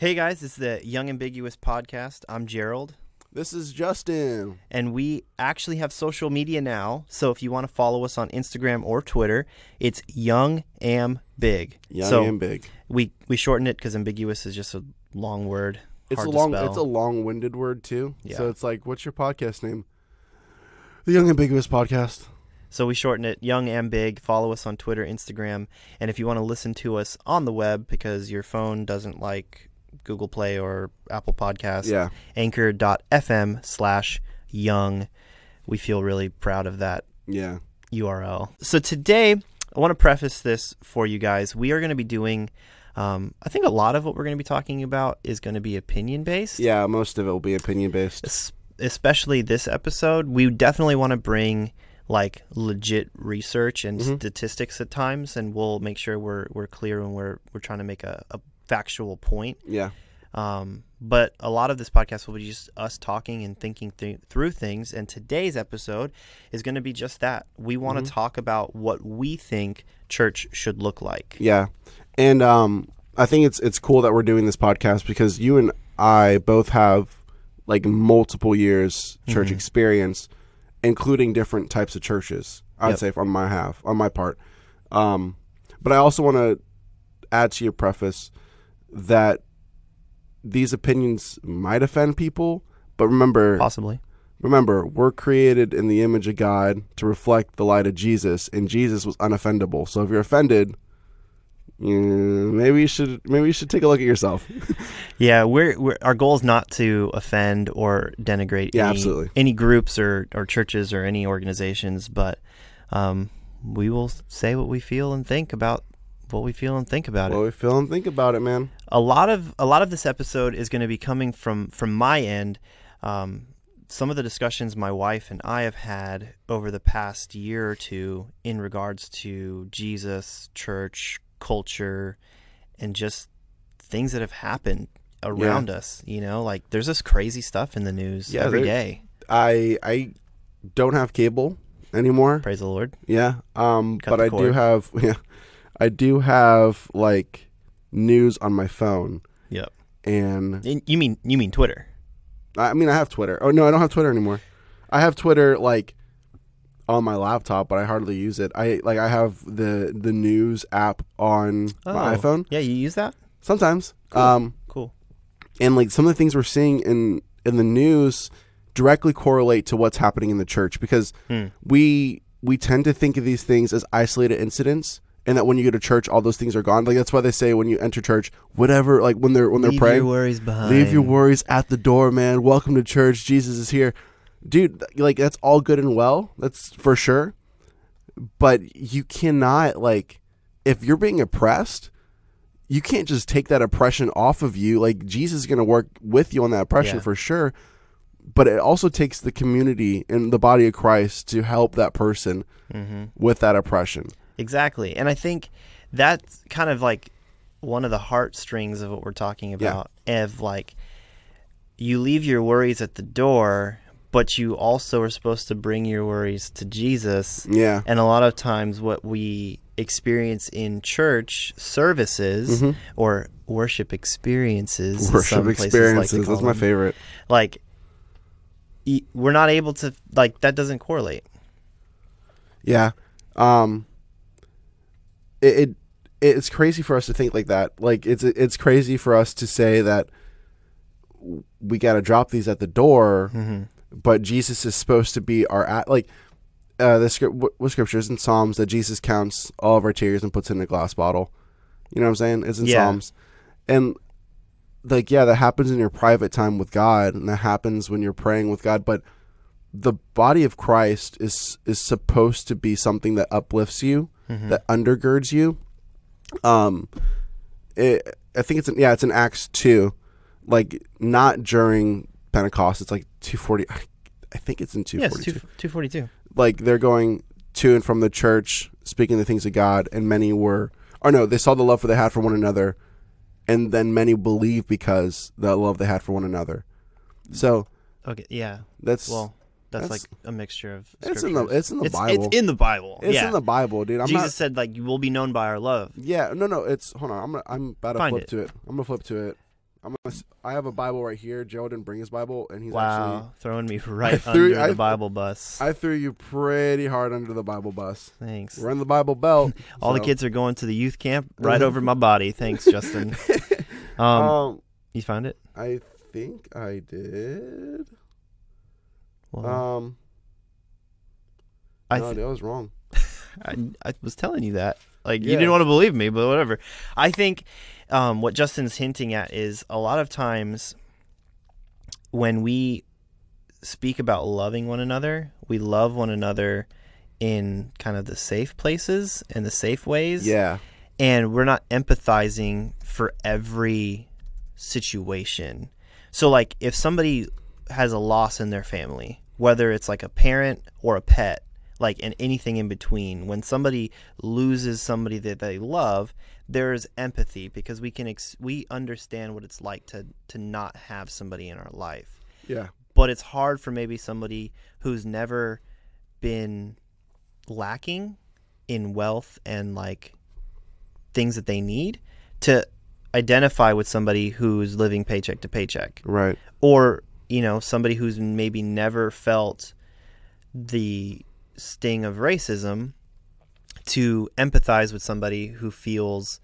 Hey guys, this is the Young Ambiguous podcast. I'm Gerald, This is Justin. and we actually have social media now. So if you want to follow us on Instagram or Twitter, it's Young Am Big. Young so and big. we we shorten it because ambiguous is just a long word. It's a long spell. it's a long-winded word too. Yeah. So it's like what's your podcast name? The Young Ambiguous Podcast. So we shorten it Young Am Big. Follow us on Twitter, Instagram, and if you want to listen to us on the web because your phone doesn't like Google Play or Apple Podcasts, Yeah. anchor.fm slash young. We feel really proud of that Yeah. URL. So today, I want to preface this for you guys. We are going to be doing, um, I think a lot of what we're going to be talking about is going to be opinion based. Yeah, most of it will be opinion based. Es- especially this episode. We definitely want to bring like legit research and Mhm. statistics at times, and we'll make sure we're we're clear when we're we're trying to make a, a factual point. Yeah. Um, but a lot of this podcast will be just us talking and thinking th- through things. And today's episode is going to be just that. We want to Mhm. talk about what we think church should look like. Yeah. And um I think it's it's cool that we're doing this podcast because you and I both have like multiple years church Mhm. experience including different types of churches. I'd Yep. say on my half, on my part. Um but I also want to add to your preface that these opinions might offend people, but remember Possibly. remember, we're created in the image of God to reflect the light of Jesus, and Jesus was unoffendable. So if you're offended, maybe you should maybe you should take a look at yourself. Yeah, we're, we're our goal is not to offend or denigrate Yeah, any, absolutely. any groups or, or churches or any organizations, but um, we will say what we feel and think about what we feel and think about it. What we feel and think about it, man. a lot of a lot of this episode is going to be coming from from my end. Um, some of the discussions my wife and I have had over the past year or two in regards to Jesus, church, culture, and just things that have happened around us. You know, like there's this crazy stuff in the news Yeah, every day. I I don't have cable anymore. Praise the Lord. Yeah. Um Cut but I do have yeah. I do have like news on my phone Yep. and And you mean you mean Twitter? I mean I have Twitter. Oh no, I don't have Twitter anymore. I have Twitter like on my laptop, but I hardly use it. I like I have the the news app on my Oh. iPhone Yeah, you use that? sometimes. Cool. Um Cool. and like some of the things we're seeing in in the news directly correlate to what's happening in the church because Hmm. we we tend to think of these things as isolated incidents and that when you go to church all those things are gone. Like that's why they say when you enter church whatever like when they're when they're Leave praying your worries behind. leave your worries at the door man. Welcome to church. Jesus is here. Dude like that's all good and well. That's for sure. But you cannot like if you're being oppressed you can't just take that oppression off of you. Like jesus is going to work with you on that oppression Yeah. for sure. But it also takes the community and the body of christ to help that person Mm-hmm. with that oppression Exactly. And I think that's kind of like one of the heartstrings of what we're talking about. Of like, you leave your worries at the door, but you also are supposed to bring your worries to Jesus. yeah And a lot of times, what we experience in church services Mhm. or worship experiences, worship some places like experiences that's my them, favorite Like, we're not able to like that doesn't correlate. Yeah. Um it, it it's crazy for us to think like that. Like it's it's crazy for us to say that we got to drop these at the door, Mm-hmm. but Jesus is supposed to be our at like uh the script what, what scriptures in Psalms that Jesus counts all of our tears and puts in a glass bottle. You know what I'm saying? It's in Yeah. Psalms. And like yeah, that happens in your private time with God and that happens when you're praying with God, but the body of Christ is is supposed to be something that uplifts you, Mm-hmm. that undergirds you. Um, it, I think it's in, yeah, it's in Acts two, like not during Pentecost. It's like two forty. I, think it's in two Yes, two two. two forty two. Like they're going to and from the church, speaking the things of God, and many were, or no, they saw the love for they had for one another, and then many believed because the love they had for one another. So Okay, yeah. that's Well, that's, That's- like a mixture of. It's in the- it's in the it's, Bible. It's in the Bible. it's yeah. in the Bible, dude. I'm Jesus not said like you will be known by our love. Yeah, no, no. It's hold on. I'm gonna, I'm about to Find flip it. to it. I'm gonna flip to it I'm gonna, I have a Bible right here. Joe didn't bring his Bible, and he's wow, throwing me right threw- under I- the Bible bus. I threw you pretty hard under the Bible bus. Thanks. We're in the Bible belt. All the kids are going to the youth camp right over my body. Thanks, Justin. Um, Um, you found it? I think I did. Well, Um, I, no, th- that was wrong. I I was telling you that. Like you didn't want to believe me, but whatever. I think um, what Justin's hinting at is a lot of times when we speak about loving one another, we love one another in kind of the safe places and the safe ways. Yeah, and we're not empathizing for every situation. So, like, if somebody has a loss in their family, whether it's like a parent or a pet, like, and anything in between, when somebody loses somebody that they love, there is empathy because we can ex- we understand what it's like to to not have somebody in our life. Yeah, but it's hard for maybe somebody who's never been lacking in wealth and like things that they need to identify with somebody who's living paycheck to paycheck. Right. or you know somebody who's maybe never felt the sting of racism to empathize with somebody who feels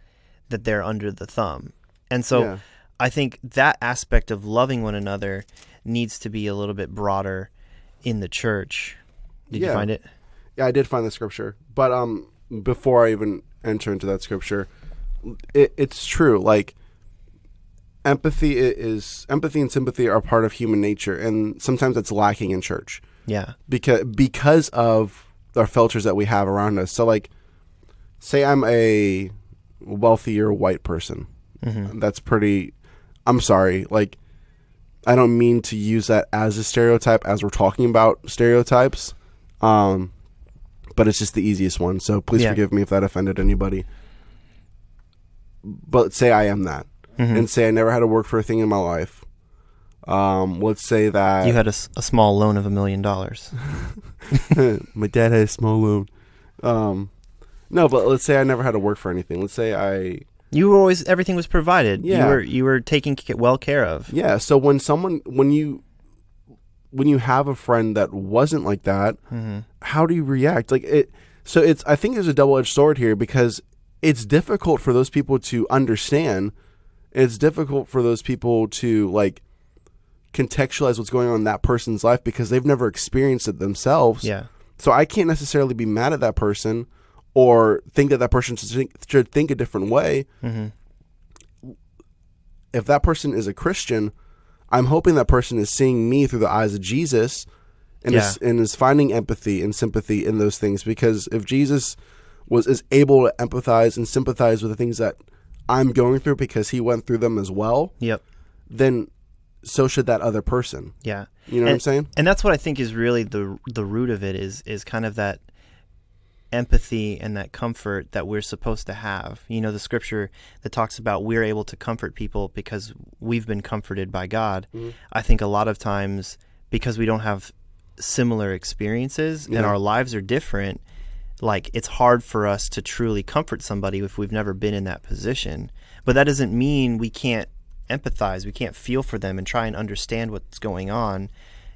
that they're under the thumb and so yeah. I think that aspect of loving one another needs to be a little bit broader in the church. Did you find it? Yeah, I did find the scripture, but um, before I even enter into that scripture, it, it's true. Like empathy is empathy and sympathy are part of human nature, and sometimes it's lacking in church Yeah. because because of our filters that we have around us. So, like, say I'm a wealthier white person. Mm-hmm. That's pretty. I'm sorry. Like, I don't mean to use that as a stereotype as we're talking about stereotypes. Um, but it's just the easiest one. So please Yeah. forgive me if that offended anybody. But say I am that, Mhm. and say I never had to work for a thing in my life. Um, let's say that You had a small loan of a million dollars. my dad had a small loan. Um, no, but let's say I never had to work for anything. Let's say I You were always everything was provided. Yeah. You were you were taken well care of. Yeah. So when someone when you when you have a friend that wasn't like that, Mm-hmm. how do you react? Like it. So it's I think there's a double edged sword here because it's difficult for those people to understand. It's difficult for those people to like contextualize what's going on in that person's life because they've never experienced it themselves. Yeah. So I can't necessarily be mad at that person or think that that person should think, should think a different way. Mm-hmm. If that person is a Christian, I'm hoping that person is seeing me through the eyes of Jesus and is and is finding empathy and sympathy in those things because if Jesus was is able to empathize and sympathize with the things that I'm going through because he went through them as well, Yep. then so should that other person. Yeah. You know what I'm saying? And that's what I think is really the the root of it is is kind of that empathy and that comfort that we're supposed to have. You know, the scripture that talks about we're able to comfort people because we've been comforted by God. Mhm. I think a lot of times because we don't have similar experiences and our lives are different, like it's hard for us to truly comfort somebody if we've never been in that position. But that doesn't mean we can't empathize, we can't feel for them and try and understand what's going on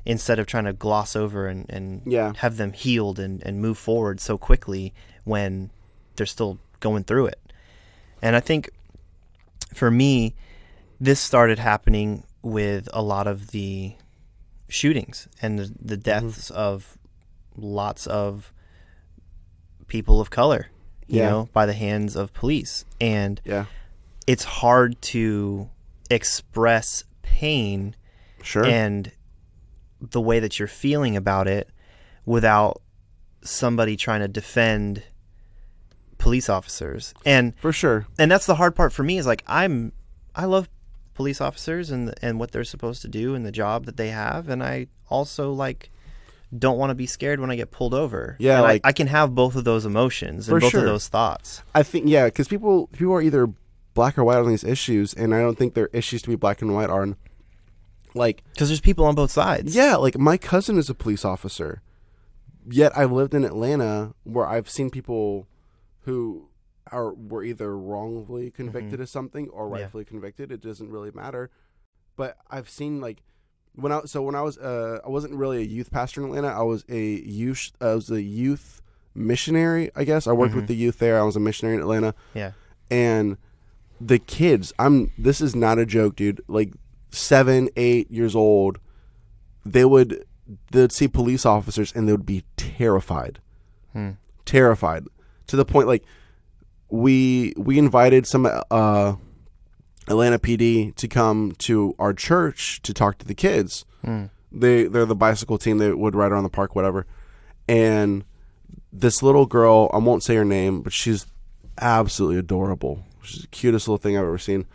instead of trying to gloss over and, and Yeah. have them healed and, and move forward so quickly when they're still going through it. And I think for me, this started happening with a lot of the shootings and the, the deaths mm-hmm. of lots of people of color, you Yeah. know, by the hands of police. And Yeah. it's hard to express pain Sure. and the way that you're feeling about it without somebody trying to defend police officers. And For sure. and that's the hard part for me is like I'm I love police officers and and what they're supposed to do and the job that they have and I also like don't want to be scared when I get pulled over. Yeah, And like- I, can have both of those emotions and both sure. of those thoughts. I think yeah, because people people are either black or white on these issues, and I don't think their issues to be black and white are like Because there's people on both sides. yeah, like my cousin is a police officer, yet I've lived in Atlanta where I've seen people who are were either wrongfully convicted of something or Mm-hmm. Yeah. rightfully convicted. It doesn't really matter. But I've seen like when I so when I was uh I wasn't really a youth pastor in Atlanta. I was a youth I was a youth missionary. I guess I worked with Mhm. the youth there. I was a missionary in Atlanta, Yeah. and the kids. I'm this is not a joke, dude. Like seven, eight years old, they would they'd see police officers and they would be terrified Hmm. terrified to the point like we we invited some uh Atlanta PD to come to our church to talk to the kids. Hmm. They they're the bicycle team. They would ride around the park, whatever. And this little girl, I won't say her name, but she's absolutely adorable. She's the cutest little thing I've ever seen.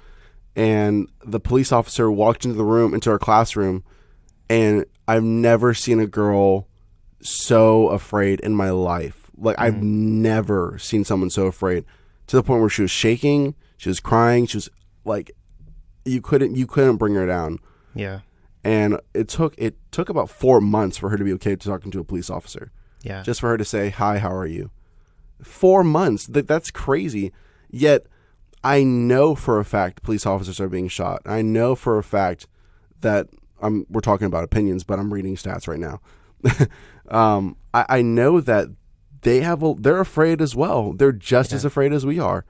And the police officer walked into the room, into our classroom, and I've never seen a girl so afraid in my life. Like I've never seen someone so afraid to the point where she was shaking, she was crying, she was like you couldn't you couldn't bring her down. Yeah. And it took it took about 4 months for her to be okay to talking to a police officer. Yeah. Just for her to say, "Hi, how are you?" 4 months. That that's crazy. Yet I know for a fact police officers are being shot. I know for a fact that I'm we're talking about opinions, but I'm reading stats right now. um, I, I know that they have a, they're afraid as well. They're just as afraid as we are.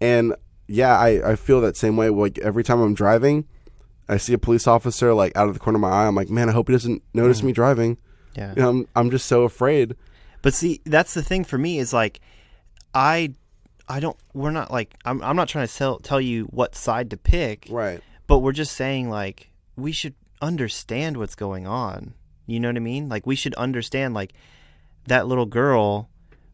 And yeah, I, I feel that same way. Like every time I'm driving, I see a police officer like out of the corner of my eye. I'm like, man, I hope he doesn't notice mm. me driving. yeah. You know, I'm I'm just so afraid. But see, that's the thing for me is like, I, I don't. We're not like I'm. I'm not trying to tell tell you what side to pick, Right. but we're just saying like we should understand what's going on. You know what I mean? Like we should understand like that little girl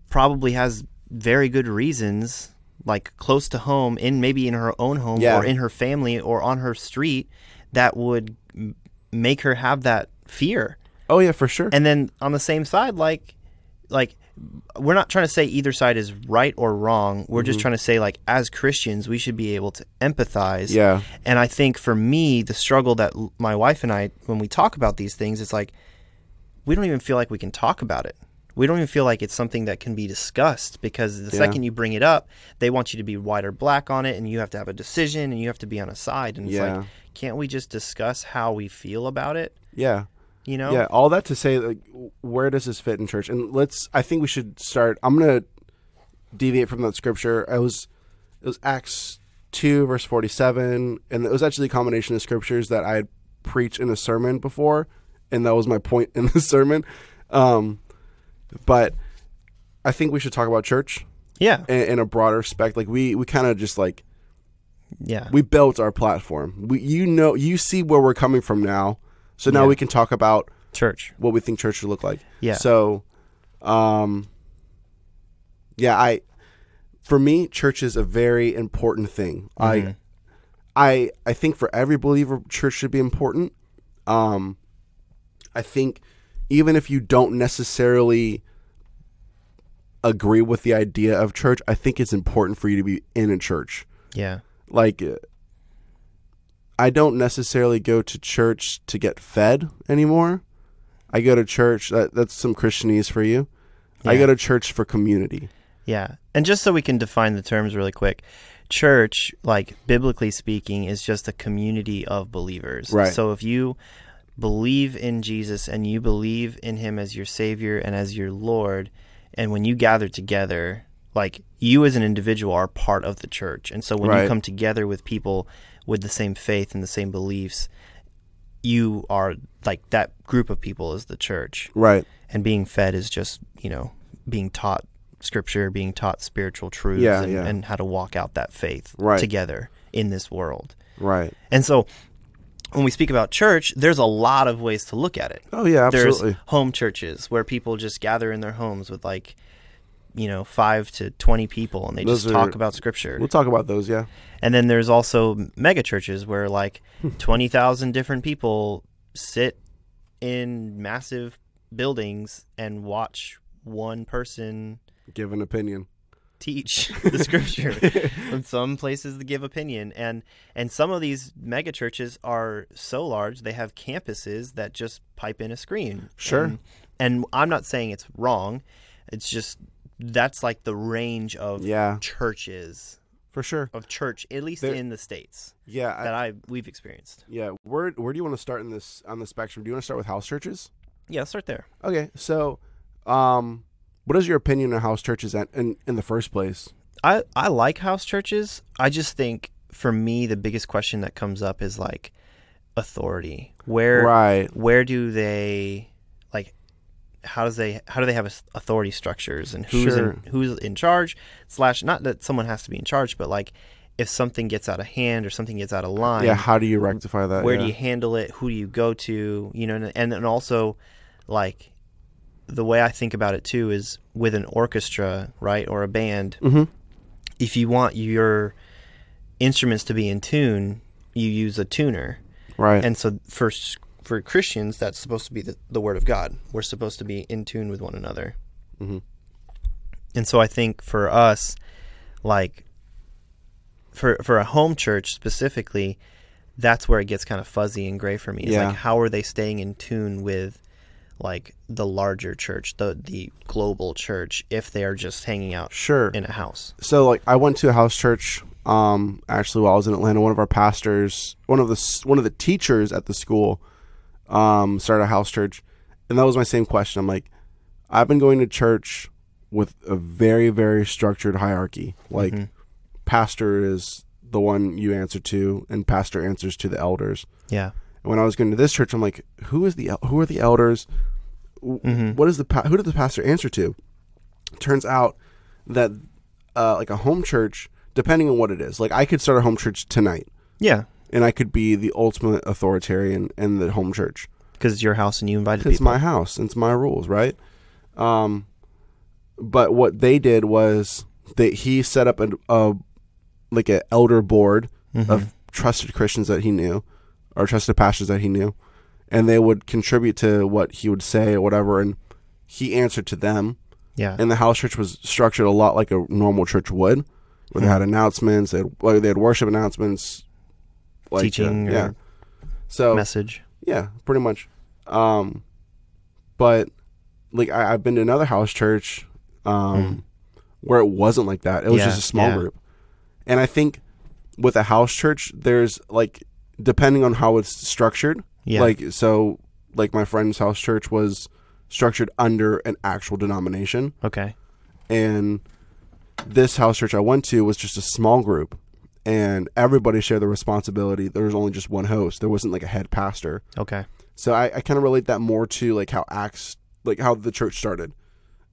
probably has very good reasons, like close to home, in maybe in her own home Yeah. or in her family or on her street, that would m- make her have that fear. Oh yeah, for sure. And then on the same side, like, like we're not trying to say either side is right or wrong. We're Mm-hmm. just trying to say like as Christians, we should be able to empathize. yeah. And I think for me, the struggle that l- my wife and I, when we talk about these things, it's like we don't even feel like we can talk about it. We don't even feel like it's something that can be discussed because the Yeah. second you bring it up, they want you to be white or black on it, and you have to have a decision, and you have to be on a side. And it's Yeah. like, can't we just discuss how we feel about it? Yeah. You know? Yeah, all that to say, like, where does this fit in church? And let's. I think we should start. I'm gonna deviate from that scripture. I was, it was Acts two verse forty seven, and it was actually a combination of scriptures that I had preached in a sermon before, and that was my point in the sermon. Um, but I think we should talk about church Yeah. in, in a broader respect. Like we we kind of just like Yeah. we built our platform. We you know you see where we're coming from now, so now Yeah. we can talk about Church. what we think church should look like. Yeah. So, um, yeah, I, for me, church is a very important thing. Mhm. I, I, I think for every believer, church should be important. Um, I think even if you don't necessarily agree with the idea of church, I think it's important for you to be in a church Yeah. like I don't necessarily go to church to get fed anymore. I go to church that that's some Christianese for you. I go to church for community. Yeah. And just so we can define the terms really quick, church, like biblically speaking, is just a community of believers. Right. So if you believe in Jesus and you believe in him as your savior and as your Lord, and when you gather together, like you as an individual are part of the church. And so when Right. you come together with people with the same faith and the same beliefs, you are like that group of people is the church Right. and being fed is just you know being taught scripture being taught spiritual truths Yeah, and, yeah. and how to walk out that faith Right. together in this world Right. and so when we speak about church there's a lot of ways to look at it Oh yeah, absolutely. there's home churches where people just gather in their homes with like you know 5 to 20 people and they Those just talk about scripture We'll talk about those, yeah. and then there's also mega churches where like hmm. 20,000 different people sit in massive buildings and watch one person Give an opinion. Teach the scripture. in some places they give opinion and and some of these mega churches are so large they have campuses that just pipe in a screen. Sure. And, and I'm not saying it's wrong. It's just that's like the range of Yeah, churches for sure. of church, at least There- in the states Yeah, that I we've experienced. yeah. Where where do you want to start in this on the spectrum? Do you want to start with house churches? Yeah, start there. Okay, so, um, what is your opinion on house churches at, in in the first place? I I like house churches. I just think for me the biggest question that comes up is like authority. Where Right. where do they like how does they how do they have authority structures and who's Sure. in who's in charge slash not that someone has to be in charge but like if something gets out of hand or something gets out of line Yeah. How do you rectify that? where yeah. do you handle it who do you go to you know and, and then also like the way i think about it too is with an orchestra right or a band Mhm. if you want your instruments to be in tune you use a tuner Right. and so for for christians that's supposed to be the, the word of god we're supposed to be in tune with one another Mhm. and so i think for us like for for a home church specifically that's where it gets kind of fuzzy and gray for me it's Yeah. like how are they staying in tune with like the larger church the the global church if they are just hanging out sure. in a house. So like I went to a house church um actually while I was in Atlanta. One of our pastors one of the one of the teachers at the school um started a house church. And that was my same question. I'm like I've been going to church with a very very structured hierarchy. Like Mhm. pastor is the one you answer to and pastor answers to the elders. Yeah and when I was going to this church I'm like who is the who are the elders? Mhm. what is the who did the pastor answer to? Turns out that uh, like a home church depending on what it is like i could start a home church tonight. Yeah. And i could be the ultimate authoritarian in the home church. Because it's your house and you invited it's people. my house it's my rules right? Um but what they did was that he set up a, a like an elder board Mhm. of trusted christians that he knew or trusted pastors that he knew and they would contribute to what he would say or whatever and he answered to them yeah and the house church was structured a lot like a normal church would, where they Hmm. had announcements, they had, like, they had worship announcements, like, uh, teaching yeah. or So message yeah, pretty much. Um, but like I, I've been to another house church, um, where it wasn't like that. It was. Yeah, just a small yeah. group, and I think with a house church, there's like depending on how it's structured, yeah like so, like my friend's house church was structured under an actual denomination okay and this house church I went to was just a small group, and everybody shared the responsibility. There was only just one host. There wasn't like a head pastor. okay So I, I kind of relate that more to like how Acts, like how the church started.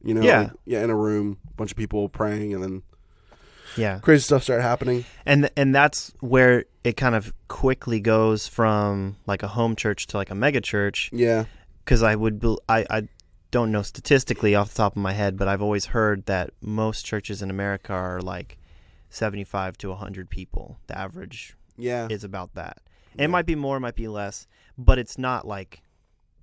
You know, Yeah. like, yeah, in a room, bunch of people praying, and then yeah crazy stuff started happening. and and that's where it kind of quickly goes from like a home church to like a mega church Yeah, because I would I I don't know statistically off the top of my head, but I've always heard that most churches in America are like seventy five to hundred people. The average yeah, is about that. Yeah. It might be more, it might be less, but it's not like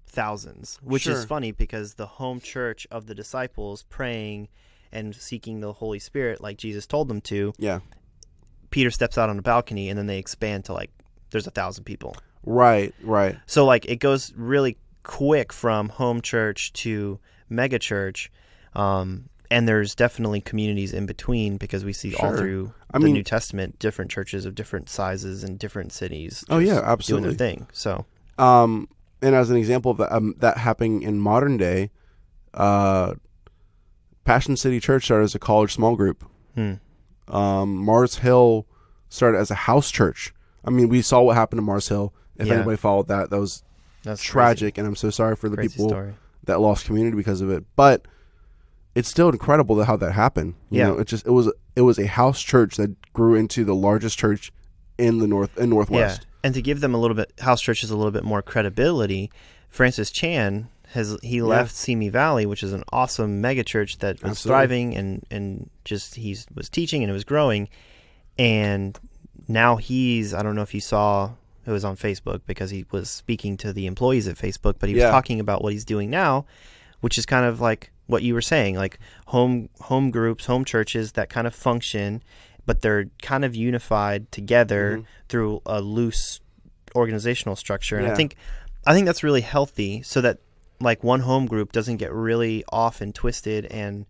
thousands, which is funny because the home church of the disciples praying and seeking the Holy Spirit like Jesus told them to, yeah. Peter steps out on a balcony and then they expand to like there's a thousand people. Right, right. So like it goes really quick from home church to mega church. Um, and there's definitely communities in between because we see all through I the mean- New Testament different churches of different sizes and different cities. Oh, yeah, just doing absolutely. their thing. So Um, and as an example of that, um, that happening in modern day, uh, Passion City Church started as a college small group. hmm. Um, Mars Hill started as a house church. I mean, we saw what happened to Mars Hill. If Yeah. anybody followed that, that was that's crazy- tragic, and I'm so sorry for the Crazy, people story. that lost community because of it. But it's still incredible that how that happened. You Yeah. know, it just it was it was a house church that grew into the largest church in the north in northwest. Yeah, and to give them a little bit, house churches a little bit more credibility. Francis Chan has he left Simi Valley, which is an awesome mega church that was Absolutely. thriving and and just he was teaching and it was growing, and now he's I don't know if you saw it was on Facebook because he was speaking to the employees at Facebook, but he was Yeah. talking about what he's doing now, which is kind of like what you were saying, like home home groups, home churches that kind of function, but they're kind of unified together Mhm. through a loose organizational structure. And I think I think that's really healthy so that like one home group doesn't get really off and twisted and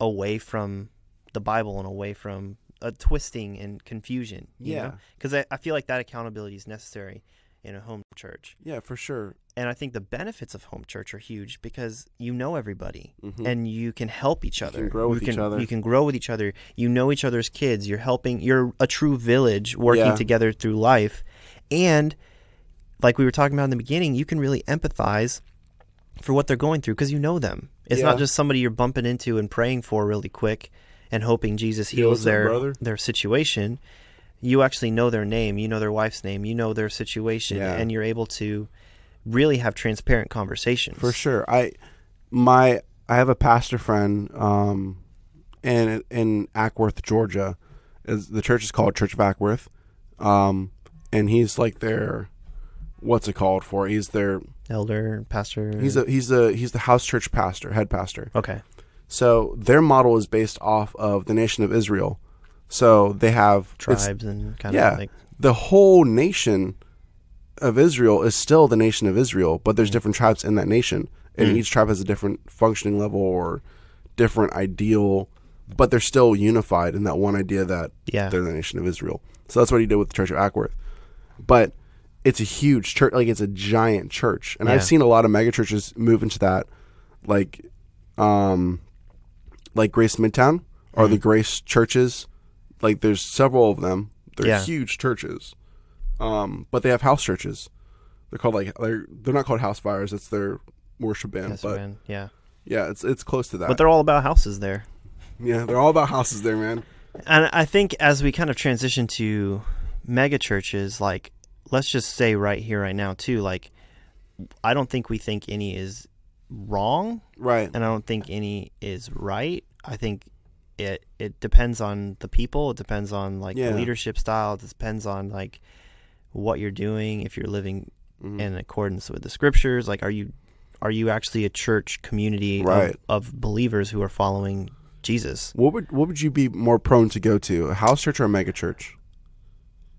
away from the Bible and away from a twisting and confusion. You Yeah. Because I, I feel like that accountability is necessary in a home church. Yeah, for sure. And I think the benefits of home church are huge because you know everybody Mhm. and you can help each You other. can grow with you each can, other. You can grow with each other. You know each other's kids. You're helping. You're a true village working Yeah. together through life. And like we were talking about in the beginning, you can really empathize for what they're going through because you know them. It's not just somebody you're bumping into and praying for really quick and hoping Jesus what's heals their their situation. You actually know their name, you know their wife's name, you know their situation, Yeah. and you're able to really have transparent conversations. For sure. I my I have a pastor friend um in in Acworth, Georgia. Is the church is called Church of Acworth. Um and he's like their what's it called for? He's their Elder, pastor. he's a he's a he's the house church pastor, head pastor. okay. So their model is based off of the nation of Israel. So they have Tribes and kind yeah. of like the whole nation of Israel is still the nation of Israel, but Mm. there's different tribes in that nation, and each tribe has a different functioning level or different ideal, but they're still unified in that one idea that yeah, they're the nation of Israel. So that's what he did with the Church of Acworth. But it's a huge church, like it's a giant church, and Yeah. I've seen a lot of mega churches move into that, like, um, like Grace Midtown or Mm-hmm. the Grace churches. Like there's several of them. They're Yeah. huge churches, um, but they have house churches. They're called like they're they're not called Housefires. It's their worship band, but man. yeah. yeah, it's it's close to that. But they're all about houses there. yeah, they're all about houses there, man. And I think as we kind of transition to mega churches, like let's just say right here, right now, too, like I don't think we think any is wrong, Right. and I don't think any is right. I think it it depends on the people. It depends on like Yeah. the leadership style. It depends on like what you're doing. If you're living Mhm. in accordance with the scriptures, like are you are you actually a church community Right. of, of believers who are following Jesus? What would what would you be more prone to go to, a house church or a mega church?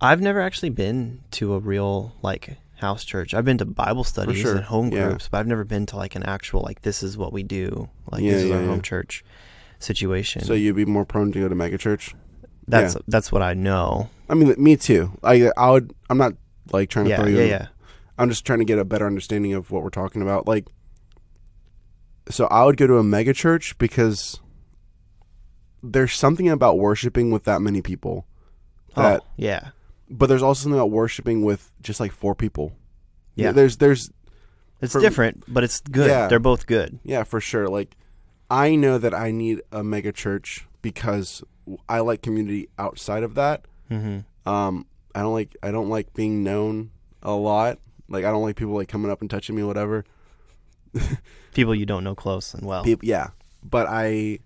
I've never actually been to a real like house church. I've been to Bible studies sure, and home yeah. groups, but I've never been to like an actual like this is what we do. Like Yeah, this is yeah, our home church situation. So you'd be more prone to go to mega church. that's that's what I know. I mean, me too. I I would. I'm not like trying to Yeah, throw you. yeah, yeah. I'm just trying to get a better understanding of what we're talking about. Like, so I would go to a mega church because there's something about worshiping with that many people. Oh, that, oh, yeah. But there's also something about worshiping with just like four people. Yeah. There's there's It's for- different, but it's good. Yeah. They're both good. Yeah, for sure. Like, I know that I need a mega church because I like community outside of that. Mm-hmm. Um, I don't like I don't like being known a lot. Like, I don't like people like coming up and touching me, whatever. People you don't know close and well. People, yeah. But I,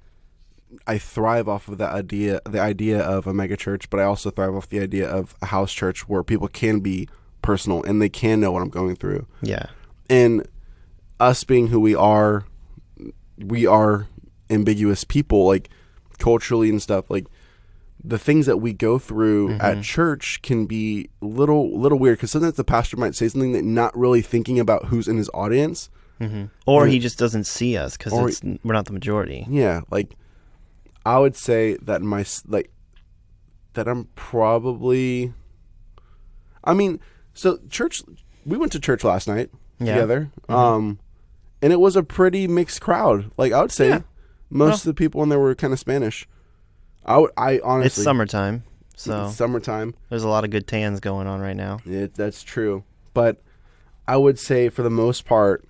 I thrive off of that idea, the idea of a mega church. But I also thrive off the idea of a house church where people can be personal and they can know what I'm going through. yeah. and us being who we are we are ambiguous people like culturally and stuff like the things that we go through Mm-hmm. at church can be little little weird because sometimes the pastor might say something that not really thinking about who's in his audience hmm Or Yeah. he just doesn't see us because we're not the majority. yeah like i would say that my like that i'm probably i mean so church we went to church last night Yeah. together. Mhm. Um, and it was a pretty mixed crowd. Like I would say, Yeah. most Well- of the people in there were kind of Spanish. I would, I honestly, It's summertime, so it's summertime. there's a lot of good tans going on right now. It, that's true, but I would say for the most part,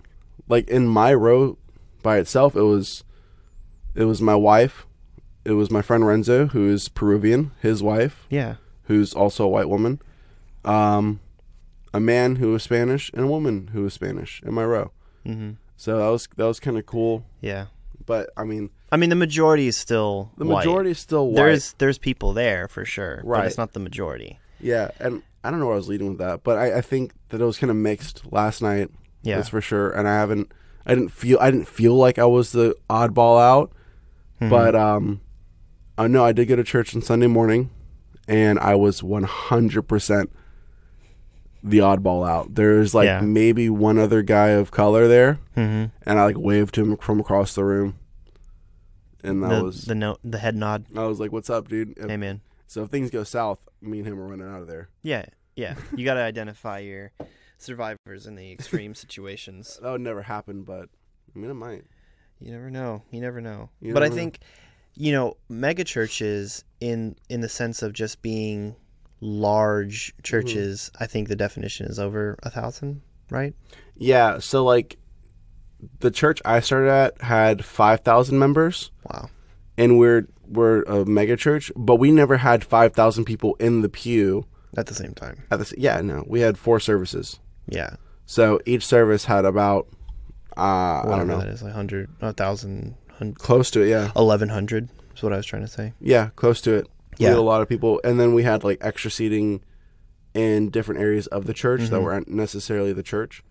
like in my row by itself, it was, it was my wife, it was my friend Renzo, who is Peruvian, his wife, Yeah. who's also a white woman, um, a man who was Spanish, and a woman who was Spanish in my row. hmm So that was that was kind of cool. Yeah. But I mean, I mean, the majority is still the white. majority is still white. There's there's people there for sure, but Right. it's not the majority. yeah, and I don't know where I was leading with that, but I, I think that it was kind of mixed last night. Yeah. that's for sure. And I haven't, I didn't feel, I didn't feel like I was the oddball out. Mhm. But um, I know I did go to church on Sunday morning, and I was one hundred percent the oddball out. There's like Yeah. maybe one other guy of color there, Mhm. and I like waved to him from across the room. and that the was the note, the head nod. I was like, "What's up, dude?" If- Hey man. So if things go south, me and him are running out of there. Yeah, yeah. You got to identify your survivors in the extreme situations. That would never happen, but I mean, it might. You never know. You never know. You but I never know. think, you know, mega churches in in the sense of just being large churches. I think the definition is over a thousand, right? Yeah. So like, the church I started at had five thousand members, Wow. and we're we're a mega church, but we never had five thousand people in the pew At the same time. at the. Yeah, no, we had four services. Yeah. So each service had about, uh, I don't know, that is, like hundred, a thousand, hun- close to it. Yeah, eleven hundred is what I was trying to say. yeah, close to it. We Yeah. had a lot of people, and then we had like extra seating in different areas of the church that Mhm. weren't necessarily the church,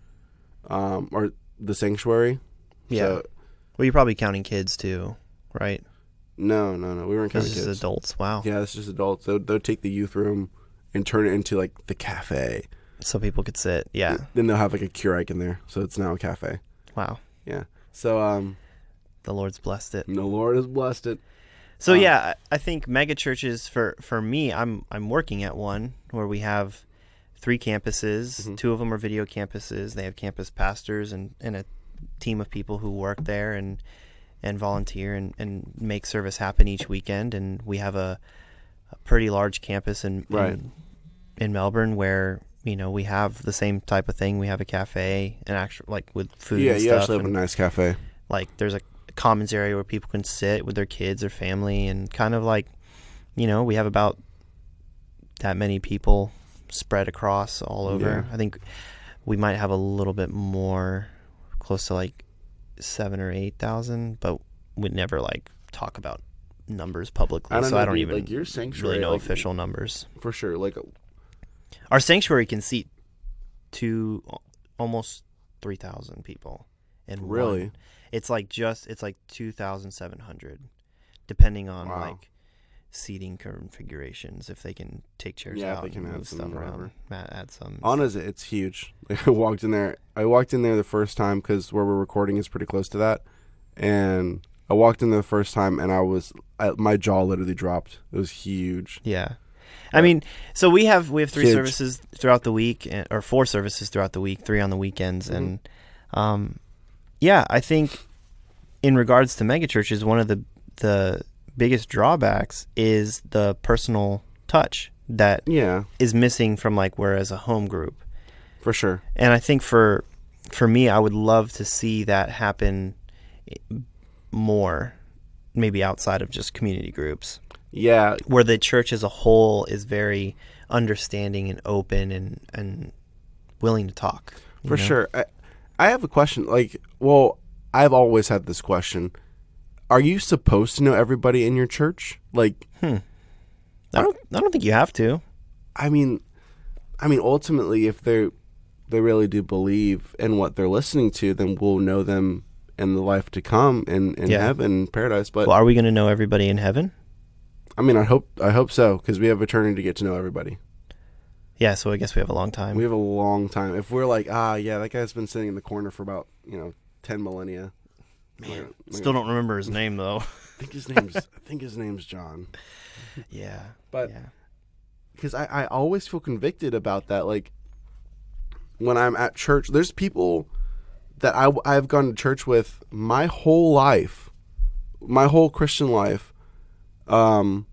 um, or the sanctuary. Yeah. So, Well, you're probably counting kids too, right? no, no, no. We weren't This counting is kids. adults. Wow. Yeah, it's just adults. They'll, they'll take the youth room and turn it into like the cafe. So people could sit. Yeah. Then they'll have like a Keurig in there, so it's now a cafe. Wow. Yeah. So um, The Lord's blessed it. the Lord has blessed it. So Um, yeah, I think mega churches for for me, I'm I'm working at one where we have three campuses. Mhm. Two of them are video campuses. They have campus pastors and, and a team of people who work there and and volunteer and, and make service happen each weekend. And we have a, a pretty large campus in, Right. in in Melbourne where you know we have the same type of thing. We have a cafe and actual like with food. yeah, you actually have a nice cafe. like there's a commons area where people can sit with their kids or family and kind of like you know we have about that many people spread across all over Yeah. i think we might have a little bit more close to like seven or eight thousand but we'd never like talk about numbers publicly I so know, i don't dude, even like your sanctuary, really know like, official numbers for sure. Like uh, our sanctuary can seat to almost 3000 people one really, it's like just it's like 2700 depending on Wow. like seating configurations if they can take chairs Yeah, if out they can move some stuff around add some it? It's huge. Like, I walked in there. I walked in there the first time because where we're recording is pretty close to that, and I walked in there the first time and I was I, my jaw literally dropped. It was huge. yeah I mean, so we have we have three Huge. services throughout the week, or four services throughout the week, three on the weekends, Mhm. and um, yeah, I think in regards to megachurches, one of the the biggest drawbacks is the personal touch that Yeah, is missing from like whereas a home group. for sure. And I think for for me, I would love to see that happen more, maybe outside of just community groups, Yeah, where the church as a whole is very understanding and open and and willing to talk. for know? sure. I, I have a question. Like, well, I've always had this question. Are you supposed to know everybody in your church? Like, I don't. I don't think you have to. I mean, I mean, ultimately, if they they really do believe in what they're listening to, then we'll know them in the life to come in in Yeah. heaven, paradise. But Well, are we going to know everybody in heaven? I mean, I hope I hope so because we have eternity to get to know everybody. Yeah. So I guess we have a long time. We have a long time. If we're like, ah, yeah, that guy's been sitting in the corner for about you know ten millennia. Man, Still don't remember his name though. I think his name's I think his name's John. yeah. But yeah. because I, I always feel convicted about that. Like when I'm at church, there's people that I, I've gone to church with my whole life, my whole Christian life, um,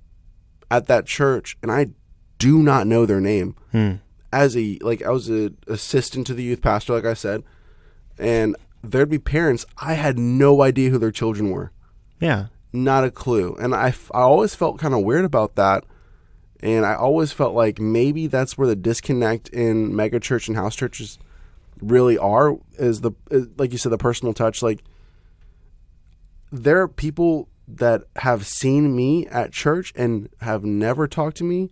at that church, and I do not know their name. Hmm. As a like, I was an assistant to the youth pastor, like I said, and there'd be parents I had no idea who their children were Yeah. not a clue. And I, f- I always felt kind of weird about that. And I always felt like maybe that's where the disconnect in megachurch and house churches really are is the is, like you said the personal touch like there are people that have seen me at church and have never talked to me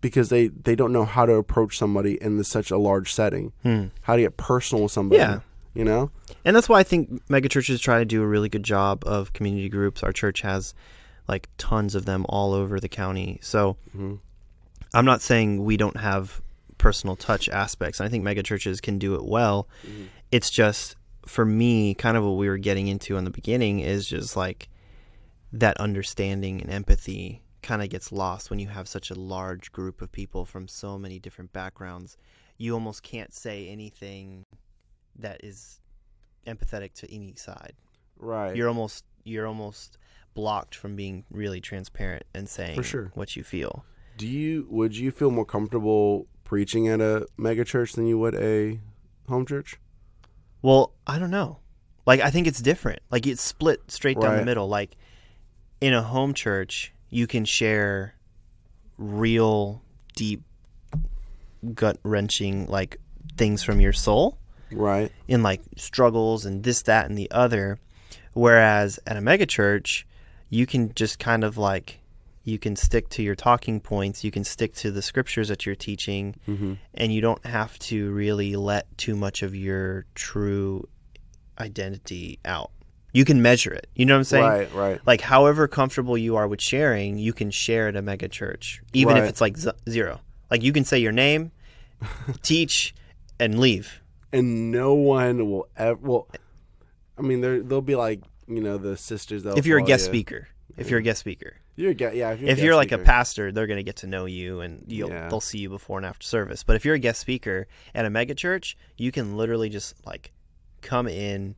because they they don't know how to approach somebody in this, such a large setting Hmm. how to get personal with somebody Yeah. You know And that's why I think megachurches try to do a really good job of community groups. Our church has like tons of them all over the county. So Mhm. I'm not saying we don't have personal touch aspects. I think megachurches can do it well. It's just for me, kind of what we were getting into in the beginning is just like that understanding and empathy kind of gets lost when you have such a large group of people from so many different backgrounds. You almost can't say anything that is empathetic to any side. Right. You're almost you're almost blocked from being really transparent and saying For sure. what you feel. Do you would you feel more comfortable preaching at a mega church than you would a home church? Well, I don't know. Like I think it's different. Like it's split straight down the middle. Like in a home church, you can share real deep gut wrenching like things from your soul Right. in like struggles and this that and the other whereas at a mega church you can just kind of like you can stick to your talking points you can stick to the scriptures that you're teaching Mm-hmm. and you don't have to really let too much of your true identity out you can measure it you know what i'm saying Right. Right. like however comfortable you are with sharing you can share at a mega church even if it's like z- zero like you can say your name teach and leave And no one will ever. Well, I mean, there there'll be like you know the sisters. if you're a guest you. speaker if you're a guest speaker You're a guest. Yeah. If you're, if you're like a pastor they're going to get to know you and you'll, Yeah. they'll see you before and after service but if you're a guest speaker at a mega church you can literally just like come in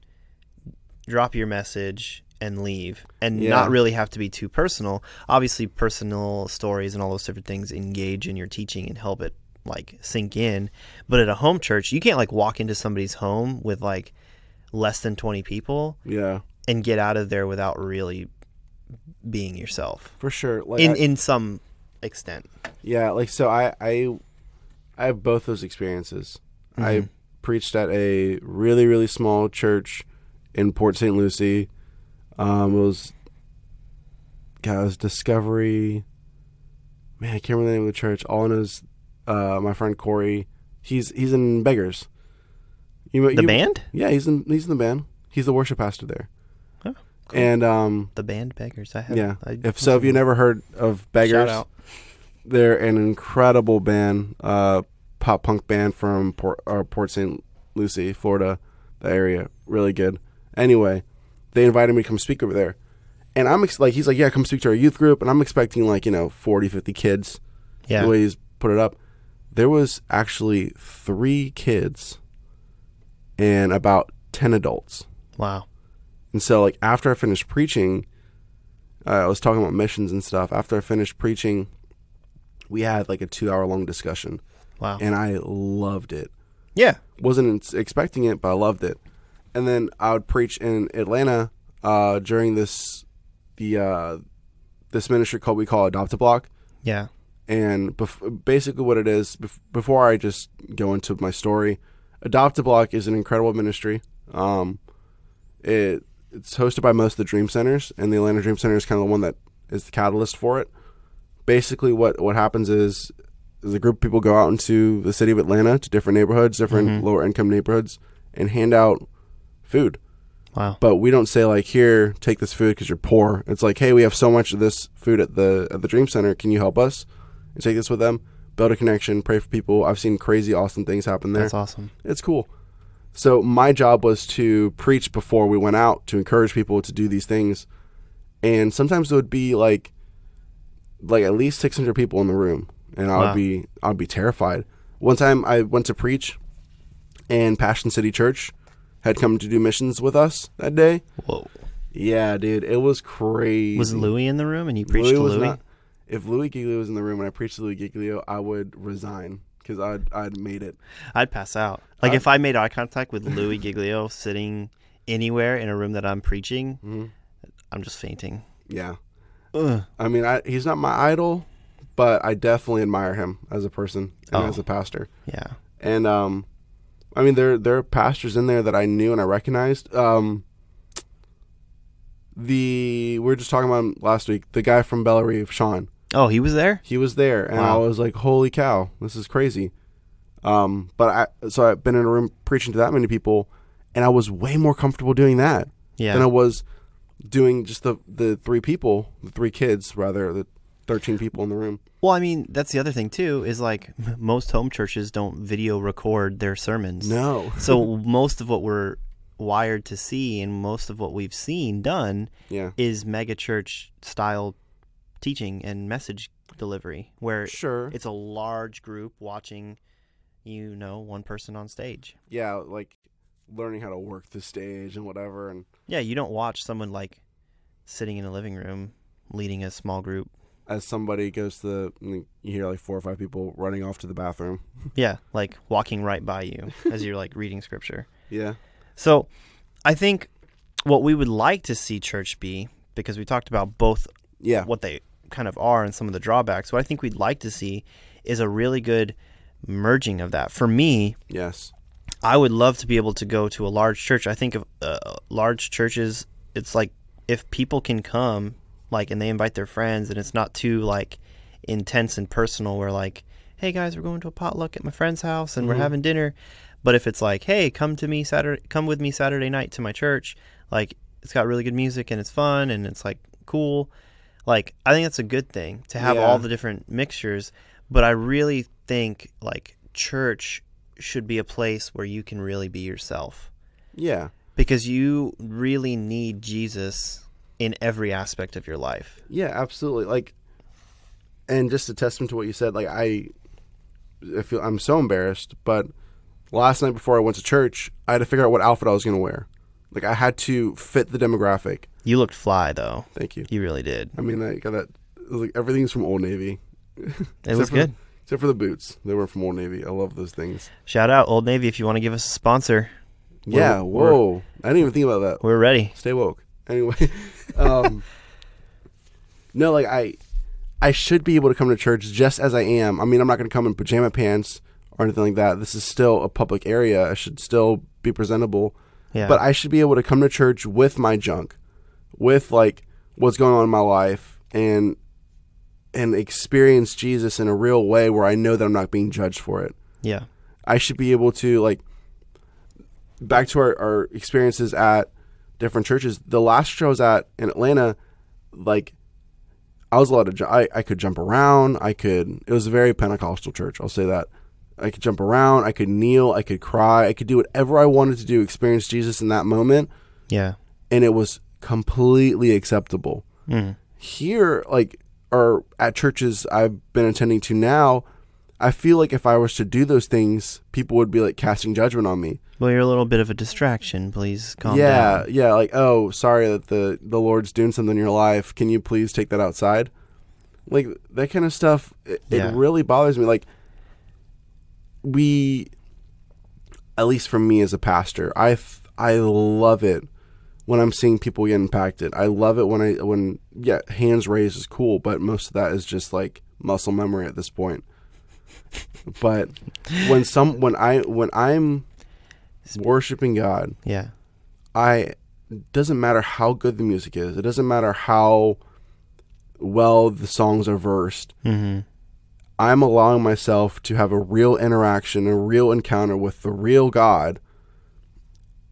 drop your message and leave and Yeah. not really have to be too personal obviously personal stories and all those different things engage in your teaching and help it like sink in but at a home church you can't like walk into somebody's home with like less than 20 people Yeah. and get out of there without really being yourself For sure. Like in I- in some extent. Yeah, like so I I I have both those experiences. I Mm-hmm. preached at a really really small church in Port St. Lucie. Um it was God, it was Discovery Man, I can't remember the name of the church. All I know is uh my friend Corey, he's he's in Beggars. You, The you- band, Yeah, he's in he's in the band. He's the worship pastor there. Oh, cool. And um the band Beggars. I have. yeah. I, If so, if you never heard of Beggars, shout out. they're an incredible band, uh, pop punk band from Port, uh, Port St. Lucie, Florida, the area. Really good. Anyway, they invited me to come speak over there. And I'm ex- like, he's like, yeah, come speak to our youth group. And I'm expecting like, you know, 40, 50 kids, Yeah. the way he's put it up. There was actually three kids and about 10 adults. Wow. And so, like, after I finished preaching, uh, I was talking about missions and stuff. After I finished preaching, we had like a two hour long discussion, Wow. and I loved it. yeah. Wasn't expecting it, but I loved it. And then I would preach in Atlanta uh, during this the uh, this ministry called we call Adopt a Block. Yeah. And bef- basically, what it is, bef- before I just go into my story, Adopt a Block is an incredible ministry. Um, it it's hosted by most of the Dream Centers, and the Atlanta Dream Center is kind of the one that is the catalyst for it. Basically, what what happens is, is a group of people go out into the city of Atlanta to different neighborhoods, different Mhm. lower income neighborhoods, and hand out food Wow. but we don't say like here take this food because you're poor it's like hey we have so much of this food at the at the dream center can you help us and take this with them build a connection pray for people i've seen crazy awesome things happen there That's awesome. it's cool so my job was to preach before we went out to encourage people to do these things and sometimes it would be like like at least 600 people in the room and i Wow. would be i'd be terrified one time i went to preach and passion city church had come to do missions with us that day Whoa. yeah, dude, it was crazy. Was Louis in the room and you preached Louis to Louis? not- if Louis Giglio was in the room and I preached to Louis Giglio, I would resign because I'd I'd made it. I'd pass out. Like I- if I made eye contact with Louis Giglio sitting anywhere in a room that I'm preaching, Mhm. I'm just fainting. Yeah, Ugh. I mean, I, he's not my idol, but I definitely admire him as a person and Oh. as a pastor. Yeah. And um, I mean, there there are pastors in there that I knew and I recognized. Um, the we were just talking about him last week. The guy from Bella Reeve, Sean. Oh, he was there? He was there, and I was like, "Holy cow, this is crazy." Um, but I so I've been in a room preaching to that many people, and I was way more comfortable doing that Yeah. than I was doing just the the three people, the three kids rather, the thirteen people in the room. Well, I mean, that's the other thing too. Is like most home churches don't video record their sermons. No, so most of what we're wired to see, and most of what we've seen done Yeah. is megachurch style teaching and message delivery, where Sure. it's a large group watching, you know, one person on stage. yeah, like learning how to work the stage and whatever and Yeah, you don't watch someone like sitting in a living room leading a small group. as somebody goes to the you hear like four or five people running off to the bathroom. Yeah, like walking right by you as you're like reading scripture. Yeah. So, I think what we would like to see church be, because we talked about both Yeah. what they kind of are and some of the drawbacks, what I think we'd like to see is a really good merging of that. For me, Yes. I would love to be able to go to a large church. I think of uh, large churches, it's like if people can come, like, and they invite their friends, and it's not too like intense and personal. Where like, hey guys, we're going to a potluck at my friend's house and we're Mhm. having dinner. But if it's like, hey, come to me Saturday, come with me Saturday night to my church, like it's got really good music and it's fun and it's like cool. Like I think that's a good thing to have Yeah. all the different mixtures. But I really think like church should be a place where you can really be yourself Yeah. because you really need Jesus in every aspect of your life. Yeah, absolutely. Like, and just a testament to what you said. Like, I, I feel I'm so embarrassed, but last night before I went to church, I had to figure out what outfit I was going to wear. Like, I had to fit the demographic. You looked fly though. Thank you. You really did. I mean, I got that. Like everything's from Old Navy, It was good. except for the boots. They were from Old Navy. I love those things. Shout out Old Navy if you want to give us a sponsor. We're- yeah. Whoa. I didn't even think about that. We're ready. Stay woke. Anyway, um, no, like I, I should be able to come to church just as I am. I mean, I'm not going to come in pajama pants or anything like that. This is still a public area. I should still be presentable, Yeah. but I should be able to come to church with my junk, with like what's going on in my life, and and experience Jesus in a real way where I know that I'm not being judged for it. yeah. I should be able to like back to our, our experiences at different churches. The last church I was at in Atlanta, like I was allowed to ju- I, I could jump around. I could it was a very Pentecostal church, I'll say that. I could jump around, I could kneel, I could cry, I could do whatever I wanted to do, experience Jesus in that moment, Yeah. and it was completely acceptable Mm. here like or at churches I've been attending to now, I feel like if I was to do those things, people would be like casting judgment on me. Well, you're a little bit of a distraction. Please calm yeah, down. yeah, yeah. like oh, sorry that the the Lord's doing something in your life. Can you please take that outside? Like that kind of stuff. It, Yeah. it really bothers me. Like we, at least for me as a pastor, I I love it when I'm seeing people get impacted. I love it when I when yeah, hands raised is cool, but most of that is just like muscle memory at this point. but when some when I when I'm worshiping God, Yeah. I doesn't matter how good the music is. It doesn't matter how well the songs are versed. Mm-hmm. I'm allowing myself to have a real interaction, a real encounter with the real God.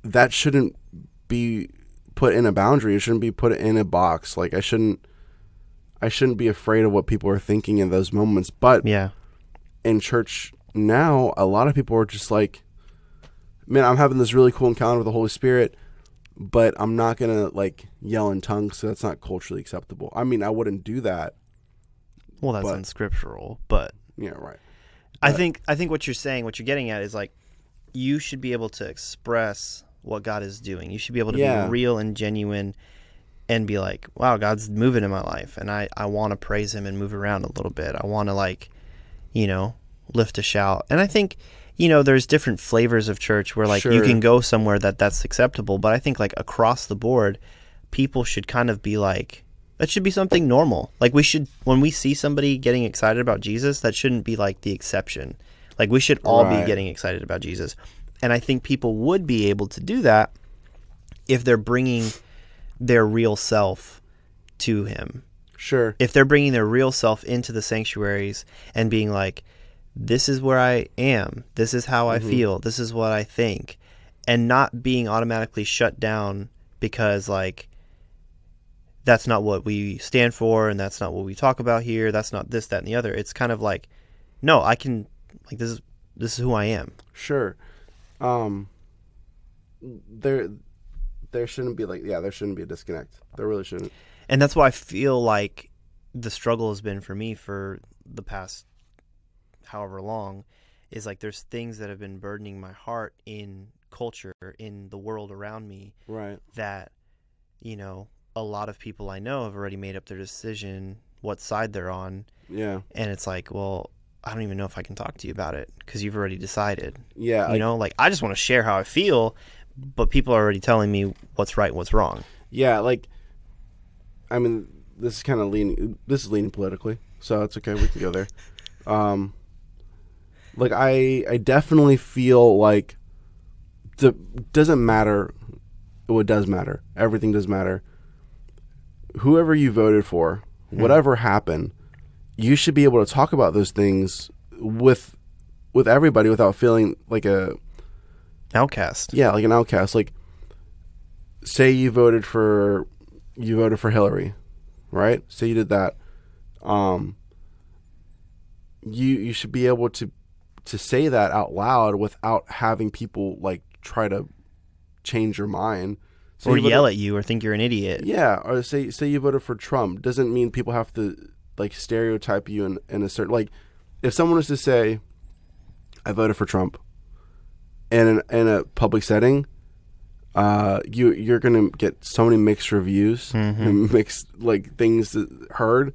That shouldn't be put in a boundary. It shouldn't be put in a box. Like I shouldn't I shouldn't be afraid of what people are thinking in those moments. But Yeah. in church now, a lot of people are just like, man, I'm having this really cool encounter with the Holy Spirit, but I'm not gonna like yell in tongues, so that's not culturally acceptable. I mean, I wouldn't do that. Well, that's But- unscriptural, but Yeah, right. I think I think what you're saying, what you're getting at, is like you should be able to express what God is doing. You should be able to Yeah. be real and genuine, and be like, "Wow, God's moving in my life," and I I want to praise Him and move around a little bit. I want to like, you know, lift a shout. And I think, you know, there's different flavors of church where like you can go somewhere that that's acceptable, but I think like across the board, people should kind of be like. That should be something normal. Like we should, when we see somebody getting excited about Jesus, that shouldn't be like the exception. Like we should all be getting excited about Jesus. And I think people would be able to do that if they're bringing their real self to him. Sure. If they're bringing their real self into the sanctuaries and being like, this is where I am, this is how I mm-hmm. feel, this is what I think, and not being automatically shut down because, like, that's not what we stand for and that's not what we talk about here, that's not this, that, and the other. It's kind of like, no, I can, like, this is, this is who I am. Sure. Um there there shouldn't be like yeah there shouldn't be a disconnect. There really shouldn't. And that's why I feel like the struggle has been for me for the past however long is like there's things that have been burdening my heart in culture in the world around me Right. that you know a lot of people I know have already made up their decision what side they're on Yeah. and it's like well I don't even know if I can talk to you about it because you've already decided Yeah. you like- know like I just want to share how I feel but people are already telling me what's right what's wrong Yeah, like I mean, this is kind of leaning. This is leaning politically, so it's okay. We can go there. Um, like I, I definitely feel like the doesn't matter. Well, it does matter. Everything does matter. Whoever you voted for, whatever happened, you should be able to talk about those things with with everybody without feeling like a outcast yeah, like an outcast. Like, say you voted for you voted for Hillary, right? Say you did that. Um, you you should be able to to say that out loud without having people like try to change your mind. Say or you voted- yell at you or think you're an idiot yeah, or say say you voted for Trump doesn't mean people have to like stereotype you in, in a certain like if someone was to say I voted for Trump in in a public setting, uh, you you're gonna get so many mixed reviews and mixed like things heard.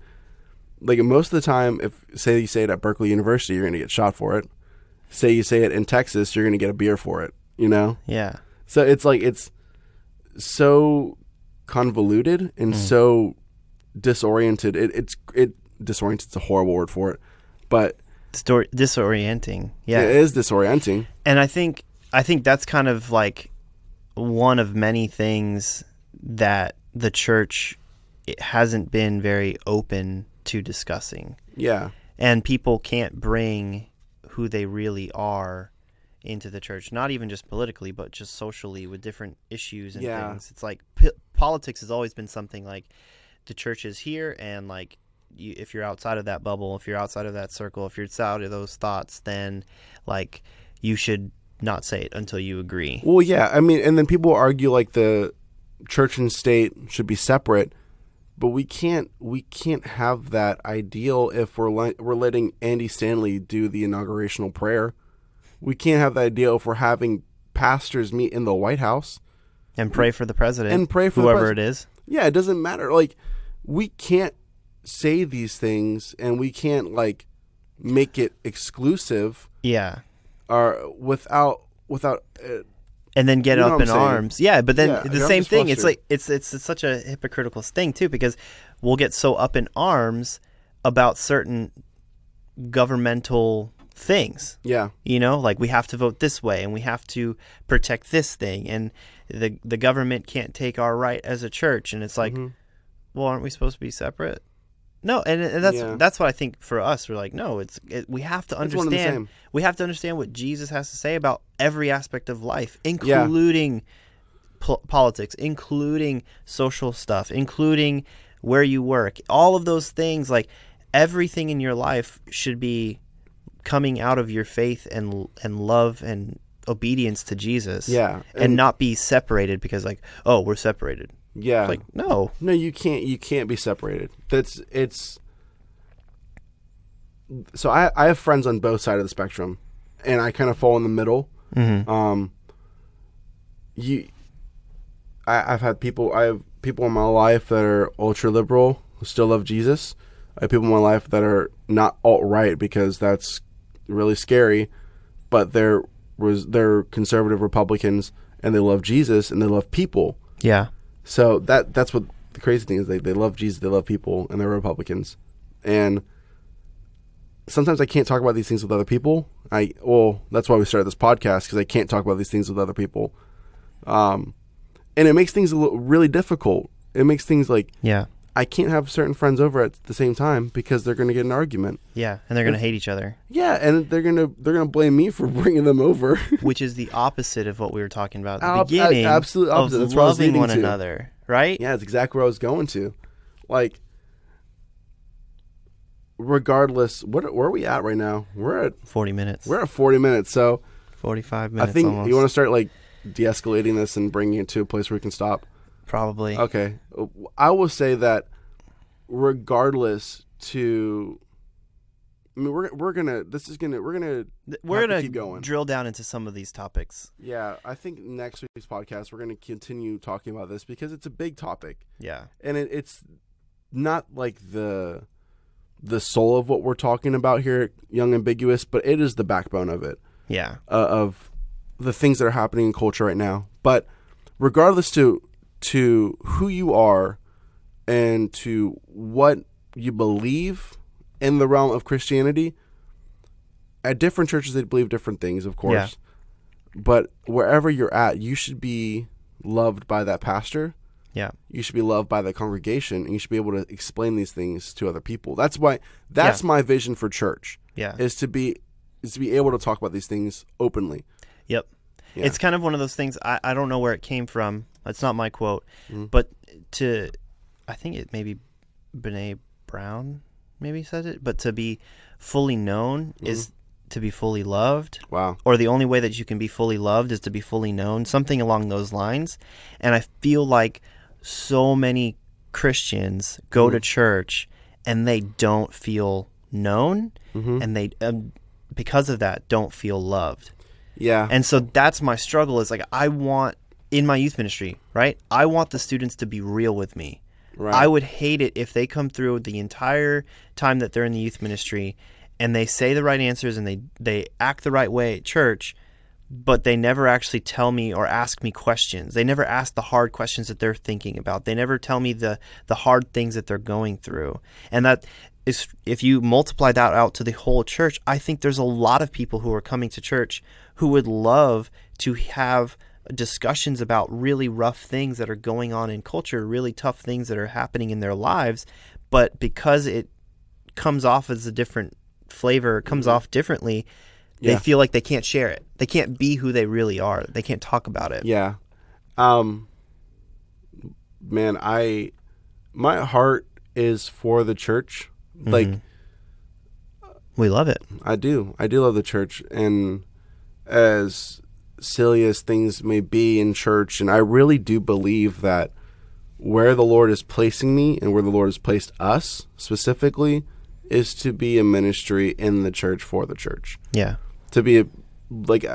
Like most of the time, if say you say it at Berkeley University, you're gonna get shot for it. Say you say it in Texas, you're gonna get a beer for it. You know. yeah So it's like it's so convoluted and so disoriented. It, it's it disoriented. It's a horrible word for it, but Distor- disorienting yeah it is disorienting. and I think I think that's kind of like one of many things that the church it hasn't been very open to discussing, Yeah, and people can't bring who they really are into the church. Not even just politically, but just socially with different issues and Yeah. things. It's like p- politics has always been something like the church is here, and like you, if you're outside of that bubble, if you're outside of that circle, if you're outside of those thoughts, then like you should not say it until you agree. Well, yeah, I mean, and then people argue like the church and state should be separate, but we can't we can't have that ideal if we're we're letting Andy Stanley do the inaugurational prayer. We can't have that ideal if we're having pastors meet in the White House. And pray for the president And pray for the whoever pres- it is. Yeah, it doesn't matter. Like we can't say these things and we can't like make it exclusive Yeah. or without without uh, and then get You know up in arms. Yeah, but then Yeah, the I'm same thing. It's like it's, it's it's such a hypocritical thing too because we'll get so up in arms about certain governmental things. yeah. You know, like we have to vote this way and we have to protect this thing and the the government can't take our right as a church and it's like, Mhm. Well, aren't we supposed to be separate? No, and, and that's Yeah. that's what I think for us. We're like, no, it's it, we have to It's one and the understand. We have to understand what Jesus has to say about every aspect of life, including po- politics, including social stuff, including where you work. All of those things, like everything in your life, should be coming out of your faith and and love and obedience to Jesus. Yeah, and, and- not be separated because like, oh, we're separated. Yeah. It's like no, No, you can't. You can't be separated. That's it's. So I I have friends on both sides of the spectrum, and I kind of fall in the middle. Mhm. Um. You. I, I've had people. I have people in my life that are ultra liberal who still love Jesus. I have people in my life that are not alt right because that's really scary, but they're was they're conservative Republicans and they love Jesus and they love people. yeah, So that that's what the crazy thing is. They they love Jesus, they love people, and they're Republicans. And sometimes I can't talk about these things with other people. I well, that's why we started this podcast because I can't talk about these things with other people. Um, and it makes things really difficult. It makes things like yeah, I can't have certain friends over at the same time because they're going to get an argument. yeah, and they're gonna hate each other. Yeah, and they're gonna they're gonna blame me for bringing them over. which is the opposite of what we were talking about at the beginning. absolute opposite. Of That's where I was loving one to. another, right? Yeah, it's exactly where I was going to. Like, regardless, what where are we at right now? We're at Forty minutes. we're at forty minutes. So Forty-five minutes. I think almost. you want to start like de-escalating this and bringing it to a place where we can stop? Probably. Okay, I will say that regardless to. I mean, we're we're gonna. This is gonna. We're gonna. We're gonna keep going. drill down into some of these topics. Yeah, I think next week's podcast we're gonna continue talking about this because it's a big topic. Yeah. and it, it's not like the the soul of what we're talking about here at young ambiguous but it is the backbone of it Yeah. uh, of the things that are happening in culture right now but regardless to to who you are and to what you believe in the realm of christianity at different churches they believe different things of course Yeah. but wherever you're at you should be loved by that pastor Yeah. you should be loved by the congregation and you should be able to explain these things to other people that's why that's my vision for church Yeah. is to be is to be able to talk about these things openly Yep. Yeah. It's kind of one of those things. I, I don't know where it came from. It's not my quote, Mhm. but to, I think it maybe Brene Brown maybe said it, but to be fully known is to be fully loved, wow or the only way that you can be fully loved is to be fully known, something along those lines. And I feel like so many Christians go to church and they don't feel known, Mhm. and they, um, because of that, don't feel loved. yeah And so that's my struggle is like I want in my youth ministry, right? I want the students to be real with me. right I would hate it if they come through the entire time that they're in the youth ministry and they say the right answers and they they act the right way at church, but they never actually tell me or ask me questions. They never ask the hard questions that they're thinking about. They never tell me the the hard things that they're going through. And that is if you multiply that out to the whole church, I think there's a lot of people who are coming to church who would love to have discussions about really rough things that are going on in culture, really tough things that are happening in their lives, but because it comes off as a different flavor, it comes off differently, they Yeah. feel like they can't share it. They can't be who they really are. They can't talk about it. Yeah. Um man, I my heart is for the church. Like We love it. I do. I do love the church and as silly as things may be in church and I really do believe that where the Lord is placing me and where the Lord has placed us specifically is to be a ministry in the church for the church. Yeah. to be a, like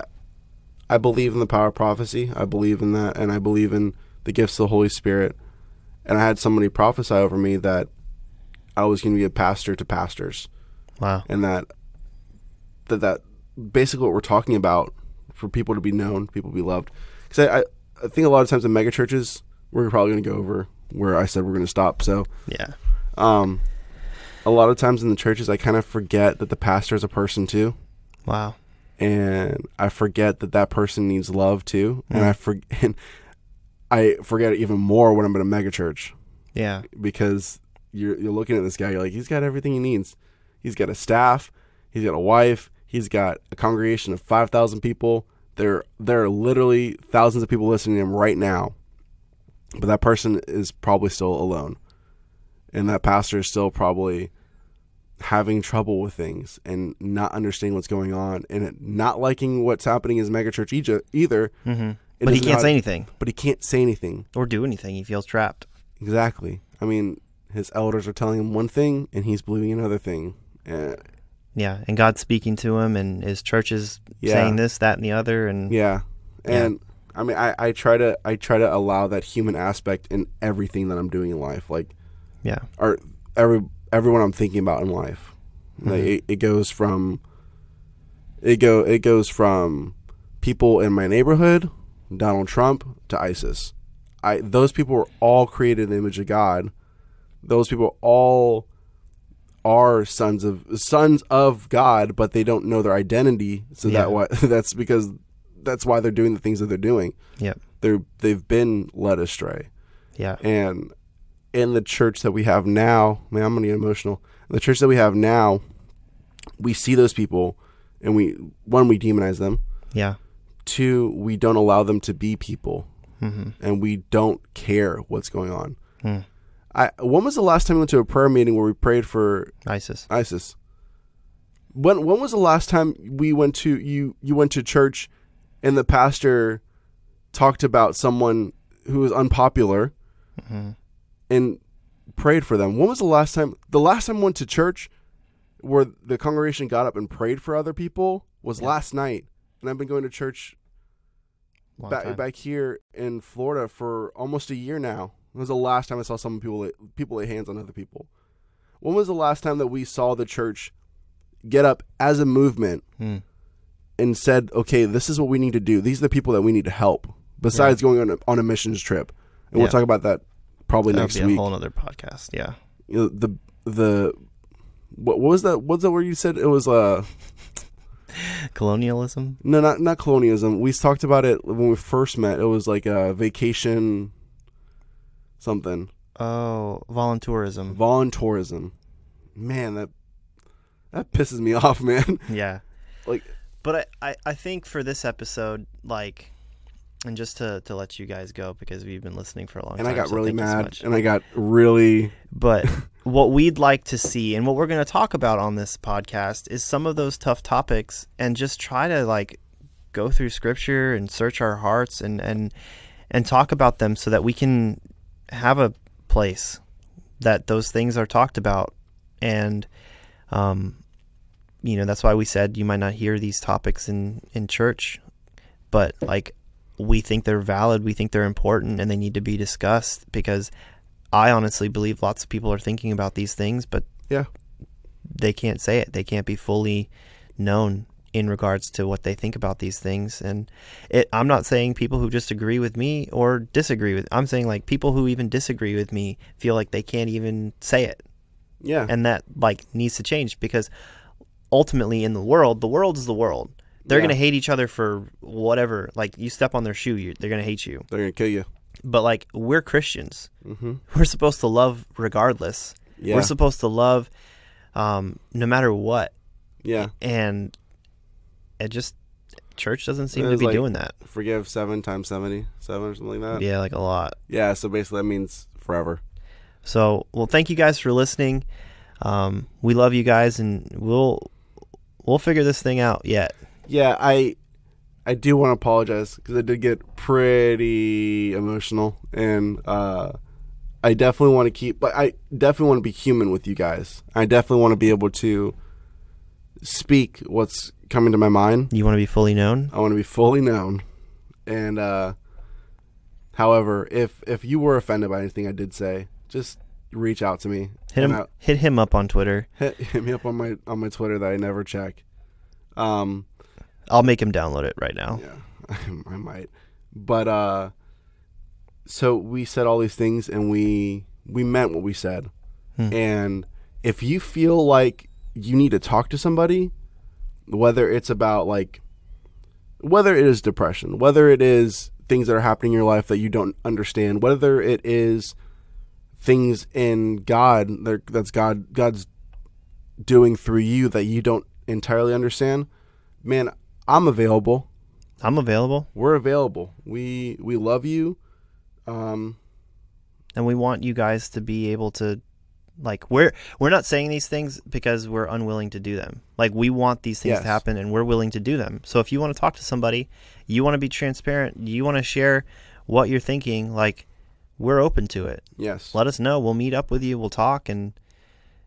I- believe in the power of prophecy. I believe in that, and I believe in the gifts of the Holy Spirit. And I had somebody prophesy over me that I was going to be a pastor to pastors, Wow. and that that that basically what we're talking about for people to be known, people to be loved. Because I, I I think a lot of times in mega churches we're probably going to go over where I said we're going to stop. So Yeah. um, a lot of times in the churches I kind of forget that the pastor is a person too Wow. and I forget that that person needs love too, and I for, and I forget even more when I'm in a mega church Yeah. because you're you're looking at this guy, you're like, he's got everything he needs. He's got a staff, he's got a wife, he's got a congregation of five thousand people. There there are literally thousands of people listening to him right now, but that person is probably still alone, and that pastor is still probably having trouble with things and not understanding what's going on and not liking what's happening in his megachurch either. hmm But he can't say anything But he can't say anything. or do anything. He feels trapped. Exactly. I mean, his elders are telling him one thing and he's believing another thing. Uh, Yeah. And God's speaking to him, and his church is Yeah. saying this, that, and the other. And yeah. And I mean, I, I try to I try to allow that human aspect in everything that I'm doing in life, like yeah. or every everyone I'm thinking about in life. Like Mhm. it, it goes from it go it goes from people in my neighborhood, Donald Trump to ISIS. I those people were all created in the image of God. Those people all are sons of sons of God, but they don't know their identity. So Yeah. that what that's because that's why they're doing the things that they're doing. Yep. They're they've been led astray. Yeah. And in the church that we have now, man, I'm gonna get emotional. In the church that we have now, we see those people, and we one we demonize them. Yeah. Two, we don't allow them to be people, hmm and we don't care what's going on. Hmm. I when was the last time we went to a prayer meeting where we prayed for ISIS. ISIS? When when was the last time we went to you you went to church, and the pastor talked about someone who was unpopular Mhm. and prayed for them. When was the last time? The last time I went to church where the congregation got up and prayed for other people was Yeah. last night, and I've been going to church back back here in Florida for almost a year now. It was the last time I saw some people lay, people lay hands on other people. When was the last time that we saw the church get up as a movement Hmm. and said, "Okay, this is what we need to do. These are the people that we need to help." Besides going on a, on a missions trip, and Yeah. we'll talk about that probably That'll next be a week. whole other podcast. Yeah. You know, the the what, what was that? What's that word you said? It was uh Colonialism. no, not not colonialism. We talked about it when we first met. It was like a vacation something. Oh, voluntourism. Voluntourism. Man, that that pisses me off, man. Yeah. Like- but I, I, I think for this episode, like, and just to, to let you guys go because we've been listening for a long And time. And I got so really you so mad, and I got really But what we'd like to see and what we're going to talk about on this podcast is some of those tough topics and just try to like go through scripture and search our hearts and and and talk about them so that we can have a place that those things are talked about and um you know that's why we said you might not hear these topics in in church but like we think they're valid we think they're important and they need to be discussed because I honestly believe lots of people are thinking about these things, but Yeah. they can't say it. They can't be fully known in regards to what they think about these things. And it, I'm not saying people who just agree with me or disagree with. I'm saying like people who even disagree with me feel like they can't even say it, yeah. and that like needs to change because ultimately in the world, the world is the world. They're Yeah. gonna hate each other for whatever. Like you step on their shoe, you, they're gonna hate you. They're gonna kill you. But like we're Christians Mm-hmm. we're supposed to love regardless. Yeah. We're supposed to love um, no matter what. yeah. And it just church doesn't seem to be like- doing that. Forgive seven times seventy seven or something like that. Yeah, like a lot. Yeah. So basically, that means forever. So, well, thank you guys for listening. Um, we love you guys, and we'll we'll figure this thing out yet. Yeah, I I do want to apologize because I did get pretty emotional, and uh, I definitely want to keep, but I definitely want to be human with you guys. I definitely want to be able to speak what's coming to my mind. You want to be fully known? I want to be fully known, and uh, however, if if you were offended by anything I did say, just reach out to me. Hit him I- hit him up on Twitter. hit, hit me up on my on my Twitter that I never check. Um, I'll make him download it right now. Yeah, I might. But uh so we said all these things and we we meant what we said. Hmm. And if you feel like you need to talk to somebody, whether it's about like whether it is depression, whether it is things that are happening in your life that you don't understand, whether it is things in God that that's God God's doing through you that you don't entirely understand, man, I'm available I'm available, we're available. We we love you. Um, and we want you guys to be able to like we're we're not saying these things because we're unwilling to do them. Like we want these things Yes. to happen and we're willing to do them. So if you want to talk to somebody, you want to be transparent, you want to share what you're thinking, like we're open to it. yes. Let us know. We'll meet up with you, we'll talk and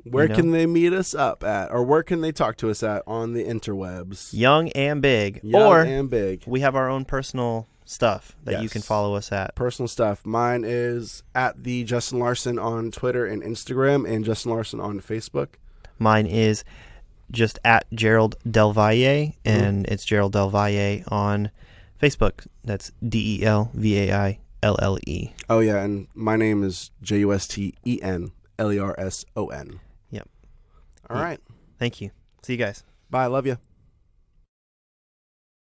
Where know? can they meet us up at, or where can they talk to us at on the interwebs? young and big. Young or and big. we have our own personal stuff that you can follow us at. Personal stuff. Mine is at the Justen Lerson on Twitter and Instagram, and Justen Lerson on Facebook. Mine is just at Gerald Delvaille, and mm-hmm. it's Gerald Delvaille on Facebook. That's D E L V A I L L E. Oh yeah, and my name is J U S T E N L E R S O N. Yep. All Yeah. right. Thank you. See you guys. Bye. Love you.